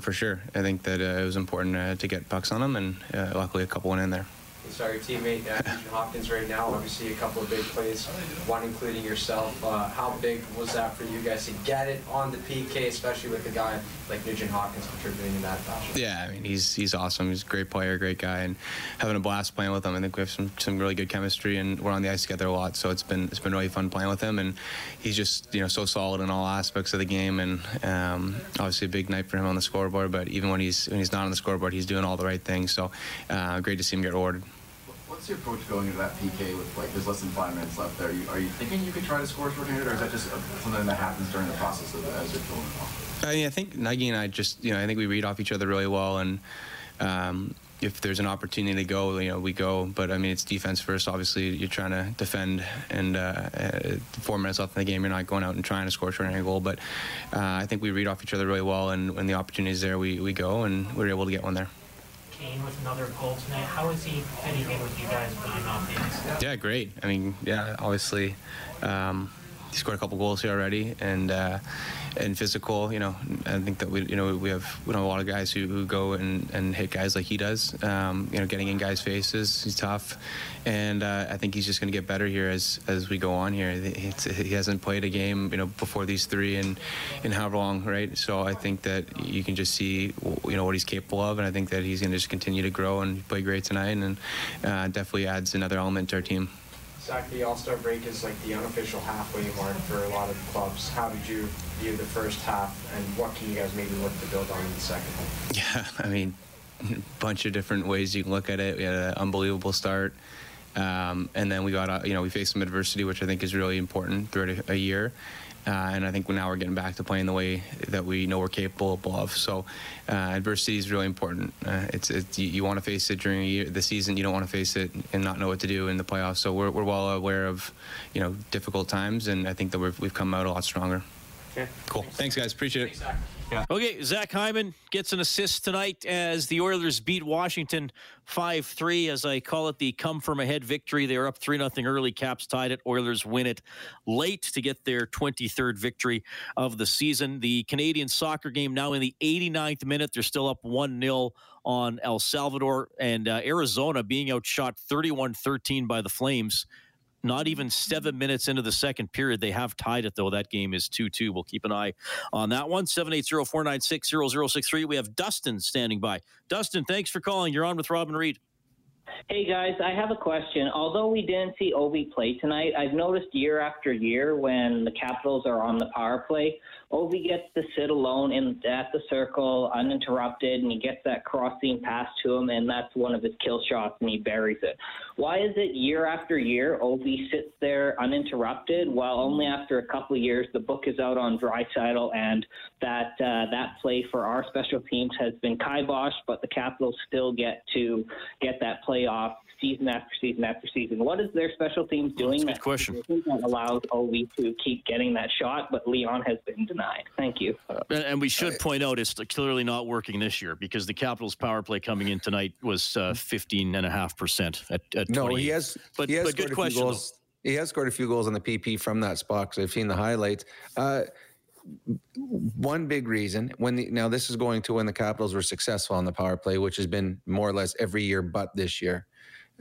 for sure. I think that uh, it was important uh, to get pucks on him, and uh, luckily a couple went in there. So your teammate uh, Nugent Hopkins right now, obviously a couple of big plays, one including yourself. Uh, how big was that for you guys to get it on the PK, especially with a guy like Nugent Hopkins contributing in that fashion? Yeah, I mean he's he's awesome. He's a great player, great guy, and having a blast playing with him. I think we have some, some really good chemistry, and we're on the ice together a lot. So it's been it's been really fun playing with him, and he's just you know so solid in all aspects of the game, and um, obviously a big night for him on the scoreboard. But even when he's when he's not on the scoreboard, he's doing all the right things. So uh, great to see him get rewarded. What's your approach going into that PK with like there's less than five minutes left there? Are you, are you thinking you could try to score shorthanded, or is that just something that happens during the process of as you're filling it off? I mean, I think Nagy and I just, you know, I think we read off each other really well, and um, if there's an opportunity to go, you know, we go. But I mean, it's defense first. Obviously, you're trying to defend, and uh, uh, four minutes left in the game, you're not going out and trying to score a short goal. But uh, I think we read off each other really well, and when the opportunity is there, we, we go, and we are able to get one there. Kane with another goal tonight. How is he fitting in with you guys being off the? Yeah, great. I mean, yeah, obviously, um, he scored a couple goals here already, and uh, and physical. You know, I think that we you know we have know a lot of guys who, who go and, and hit guys like he does. Um, you know, getting in guys' faces. He's tough, and uh, I think he's just going to get better here as as we go on here. It's, he hasn't played a game you know before these three in in however long, right? So I think that you can just see you know what he's capable of, and I think that he's going to just continue to grow and play great tonight, and uh, definitely adds another element to our team. Zach, the All Star break is like the unofficial halfway mark for a lot of clubs. How did you view the first half, and what can you guys maybe look to build on in the second? Yeah, I mean, a bunch of different ways you can look at it. We had an unbelievable start. Um, and then we got, you know, we faced some adversity, which I think is really important throughout a, a year. Uh, and I think now we're getting back to playing the way that we know we're capable of. So uh, adversity is really important. Uh, it's, it's, you, you want to face it during year, the season. You don't want to face it and not know what to do in the playoffs. So we're, we're well aware of you know difficult times, and I think that we've, we've come out a lot stronger. Okay. Cool. Thanks, guys. Appreciate it. Yeah. Okay, Zach Hyman gets an assist tonight as the Oilers beat Washington 5 3. As I call it, the come from ahead victory. They are up 3 0 early. Caps tied it. Oilers win it late to get their 23rd victory of the season. The Canadian soccer game now in the 89th minute. They're still up 1 0 on El Salvador. And uh, Arizona being outshot 31 13 by the Flames not even seven minutes into the second period. They have tied it, though. That game is 2 2. We'll keep an eye on that one. 780 496 0063. We have Dustin standing by. Dustin, thanks for calling. You're on with Robin Reed. Hey guys, I have a question. Although we didn't see Ovi play tonight, I've noticed year after year when the Capitals are on the power play, Ovi gets to sit alone in at the circle uninterrupted, and he gets that crossing pass to him, and that's one of his kill shots, and he buries it. Why is it year after year Ovi sits there uninterrupted, while only after a couple of years the book is out on Draisaitl, and that uh, that play for our special teams has been kiboshed, but the Capitals still get to get that play off season after season after season. What is their special teams doing that, question. that allows Ovi to keep getting that shot, but Leon has been denied? Thank you. Uh, and we should point out it's clearly not working this year because the Capitals' power play coming in tonight was uh, 15.5% at, at No, 28. he has. But, he has but scored good a few question. goals. He has scored a few goals on the PP from that spot because I've seen the highlights. Uh, one big reason when the, now this is going to when the Capitals were successful on the power play, which has been more or less every year but this year.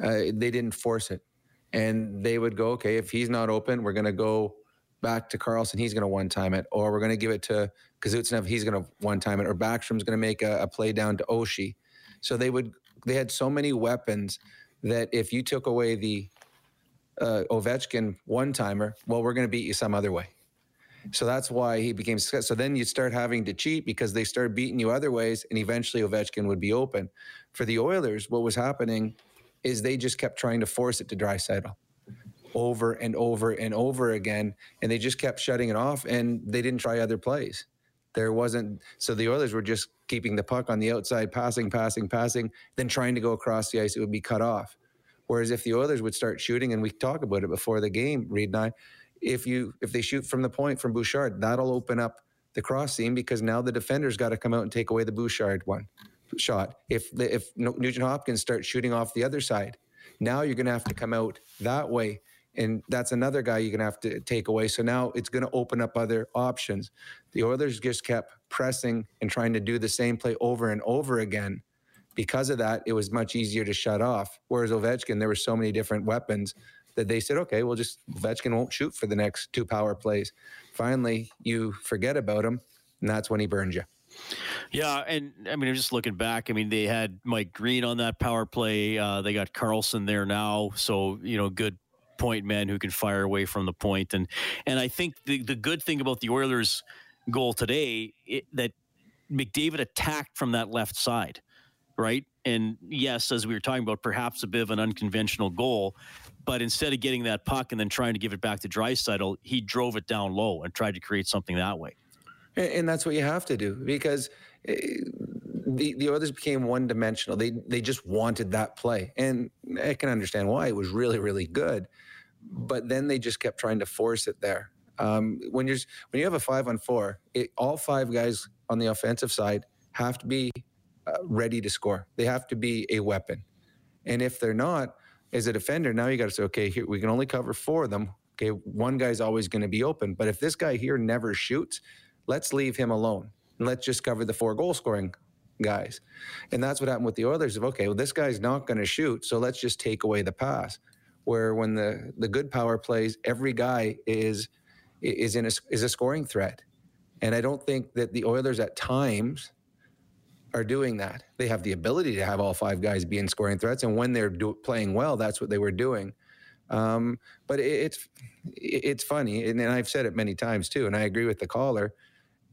Uh, they didn't force it, and they would go, okay, if he's not open, we're going to go back to Carlson. He's going to one time it, or we're going to give it to Kuznetsov. He's going to one time it, or Backstrom's going to make a, a play down to Oshie. So they would they had so many weapons that if you took away the uh, Ovechkin one timer, well, we're going to beat you some other way. So that's why he became. So then you start having to cheat because they start beating you other ways, and eventually Ovechkin would be open. For the Oilers, what was happening is they just kept trying to force it to Draisaitl over and over and over again, and they just kept shutting it off, and they didn't try other plays. There wasn't so the Oilers were just keeping the puck on the outside, passing, passing, passing, then trying to go across the ice, it would be cut off. Whereas if the Oilers would start shooting, and we talk about it before the game, Reed and I, if you if they shoot from the point from Bouchard, that'll open up the cross seam because now the defender's got to come out and take away the Bouchard one shot. If if Nugent Hopkins starts shooting off the other side, now you're going to have to come out that way, and that's another guy you're going to have to take away. So now it's going to open up other options. The Oilers just kept pressing and trying to do the same play over and over again. Because of that, it was much easier to shut off. Whereas Ovechkin, there were so many different weapons that they said, okay, well, just Ovechkin won't shoot for the next two power plays. Finally, you forget about him, and that's when he burns you. Yeah, and I mean, I'm just looking back. I mean, they had Mike Green on that power play. Uh, they got Carlson there now, so you know, good point man who can fire away from the point. And and I think the the good thing about the Oilers' goal today it, that McDavid attacked from that left side, right? And yes, as we were talking about, perhaps a bit of an unconventional goal, but instead of getting that puck and then trying to give it back to Draisaitl, he drove it down low and tried to create something that way. And, that's what you have to do because uh, the the others became one dimensional. They they just wanted that play, and I can understand why. It was really really good, but then they just kept trying to force it there. Um, when you're when you have a five on four, it, all five guys on the offensive side have to be uh, ready to score. They have to be a weapon, and if they're not, as a defender, now you got to say, okay, here we can only cover four of them. Okay, one guy's always going to be open, but if this guy here never shoots, let's leave him alone and let's just cover the four goal scoring guys. And that's what happened with the Oilers. Of okay, well, this guy's not going to shoot, so let's just take away the pass. Where when the the good power plays, every guy is is in a, is a scoring threat, and I don't think that the Oilers at times are doing that. They have the ability to have all five guys be in scoring threats, and when they're do, playing well, that's what they were doing. Um, but it, it's it's funny, and, and I've said it many times too, and I agree with the caller.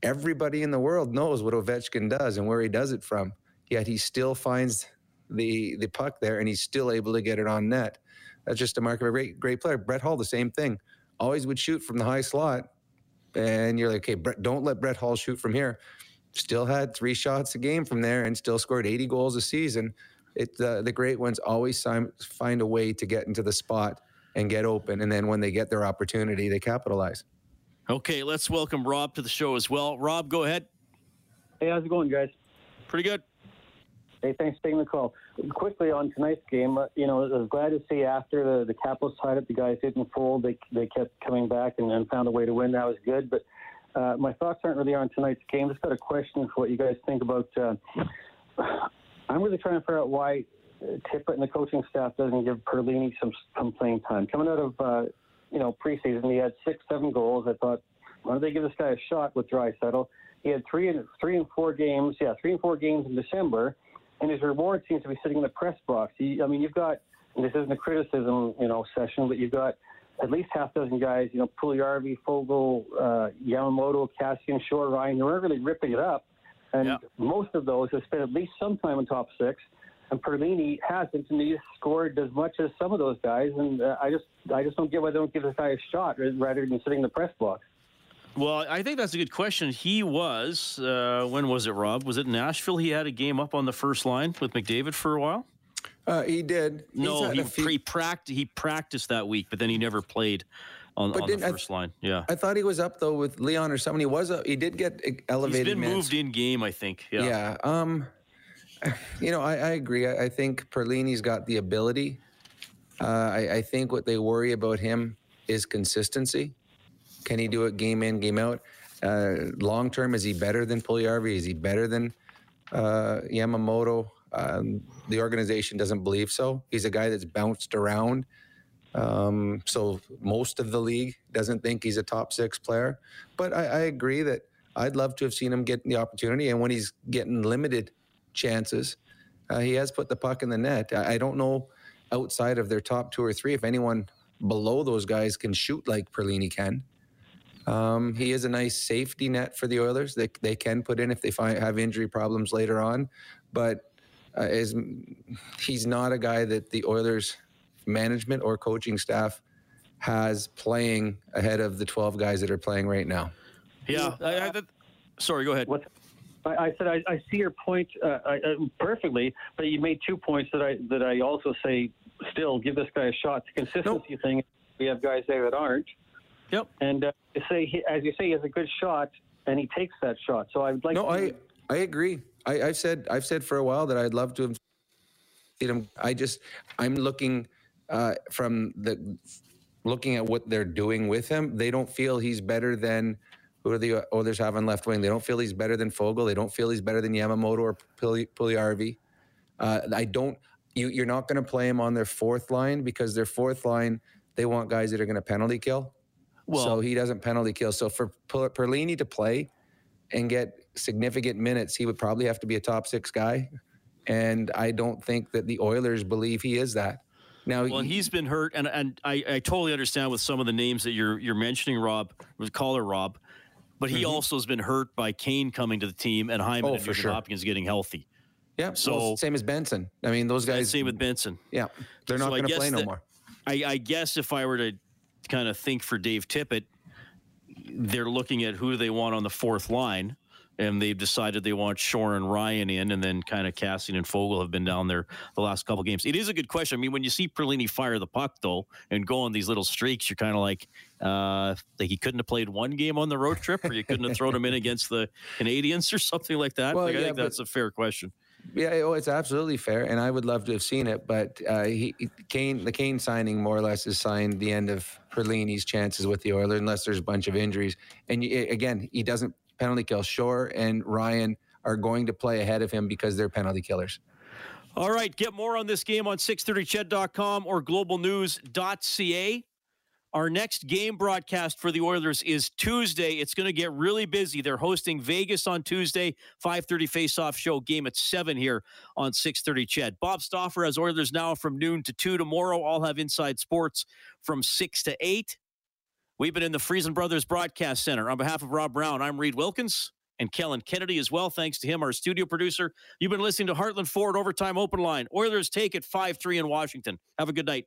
Everybody in the world knows what Ovechkin does and where he does it from. Yet he still finds the the puck there, and he's still able to get it on net. That's just a mark of a great great player. Brett Hull, the same thing. Always would shoot from the high slot, and you're like, okay, Brett, don't let Brett Hull shoot from here. Still had three shots a game from there, and still scored 80 goals a season. It uh, the great ones always find a way to get into the spot and get open, and then when they get their opportunity, they capitalize. Okay, let's welcome Rob to the show as well. Rob, go ahead. Hey, how's it going, guys? Pretty good. Hey, thanks for taking the call. Quickly on tonight's game, uh, you know, I was glad to see after the, the Capitals tied up, the guys didn't fold. They, they kept coming back and, and found a way to win. That was good. But uh, my thoughts aren't really on tonight's game. Just got a question for what you guys think about. Uh, I'm really trying to figure out why Tippett and the coaching staff doesn't give Perlini some some playing time. Coming out of uh, you know preseason, he had six, seven goals. I thought, why don't they give this guy a shot with Draisaitl? He had three and three and four games. Yeah, three and four games in December, and his reward seems to be sitting in the press box. He, I mean, you've got this isn't a criticism, you know, session, but you've got at least half dozen guys. You know, Puljujarvi, Foegele, uh, Yamamoto, Kassian, Shore, Ryan. They weren't really ripping it up, and yeah. most of those have spent at least some time in top six and Perlini hasn't, and he's scored as much as some of those guys. And uh, I just, I just don't get why they don't give this guy a shot rather than sitting in the press box. Well, I think that's a good question. He was, uh, when was it, Rob? Was it Nashville? He had a game up on the first line with McDavid for a while. Uh, he did. No, he, few... he, practiced, he practiced that week, but then he never played on, on the first I, line. Yeah, I thought he was up though with Leon or someone. He was. A, he did get elevated. He's been minutes. moved in game, I think. Yeah. Yeah. Um, you know, I, I agree. I, I, think Perlini's got the ability. Uh, I, I, think what they worry about him is consistency. Can he do it game in, game out? Uh, long term, is he better than Puljujarvi? Is he better than uh, Yamamoto? Um, the organization doesn't believe so. He's a guy that's bounced around. Um, so most of the league doesn't think he's a top six player. But I, I agree that I'd love to have seen him get the opportunity. And when he's getting limited chances. Uh, he has put the puck in the net. I, I, don't know outside of their top two or three if anyone below those guys can shoot like Perlini can. Um, he is a nice safety net for the Oilers. They they can put in if they find have injury problems later on, but uh, is he's not a guy that the Oilers management or coaching staff has playing ahead of the 12 guys that are playing right now. Yeah, I, I, sorry, go ahead. What, I, I said I, I, see your point uh, I, uh, perfectly, but you made two points that I that I also say still give this guy a shot. The consistency nope. thing. We have guys there that aren't. Yep. And uh, say he, as you say, he has a good shot, and he takes that shot. So I would like. No, to... I I agree. I, have said I've said for a while that I'd love to have seen him. I just I'm looking uh, from the looking at what they're doing with him. They don't feel he's better than who are the Oilers have on left wing? They don't feel he's better than Foegele. They don't feel he's better than Yamamoto or Puljujarvi. Uh, I don't. You, you're not going to play him on their fourth line because their fourth line they want guys that are going to penalty kill. Well, so he doesn't penalty kill. So for Perlini to play and get significant minutes, he would probably have to be a top six guy. And I don't think that the Oilers believe he is that. Now, well, he, has been hurt, and and I, I totally understand with some of the names that you're you're mentioning, Rob, with caller Rob. But he mm-hmm. also has been hurt by Kane coming to the team and Hyman oh, and sure. Hopkins getting healthy. Yeah. So well, same as Benson. I mean, those guys. Same with Benson. Yeah, they're not so going to play no more. I, I guess if I were to kind of think for Dave Tippett, they're looking at who they want on the fourth line and they've decided they want Shore and Ryan in, and then kind of Kassian and Foegele have been down there the last couple games. It is a good question. I mean, when you see Perlini fire the puck though and go on these little streaks, you're kind of like, uh, like he couldn't have played one game on the road trip, or you couldn't have thrown him in against the Canadiens or something like that. Well, like, I think that's a fair question. Yeah, oh, it's absolutely fair, and I would love to have seen it. But uh, he, Kane, the Kane signing more or less has signed the end of Perlini's chances with the Oilers, unless there's a bunch of injuries. And you, again, he doesn't penalty kill. Shore and Ryan are going to play ahead of him because they're penalty killers. All right, get more on this game on 630ched.com or globalnews.ca. Our next game broadcast for the Oilers is Tuesday. It's going to get really busy. They're hosting Vegas on Tuesday, 5:30 face-off show game at 7 here on 6:30 Ched. Bob Stauffer has Oilers now from noon to 2 tomorrow. I'll have Inside Sports from 6 to 8. We've been in the Friesen Brothers Broadcast Center. On behalf of Rob Brown, I'm Reed Wilkins and Kellen Kennedy as well. Thanks to him, our studio producer. You've been listening to Heartland Ford Overtime Open Line. Oilers take it 5-3 in Washington. Have a good night.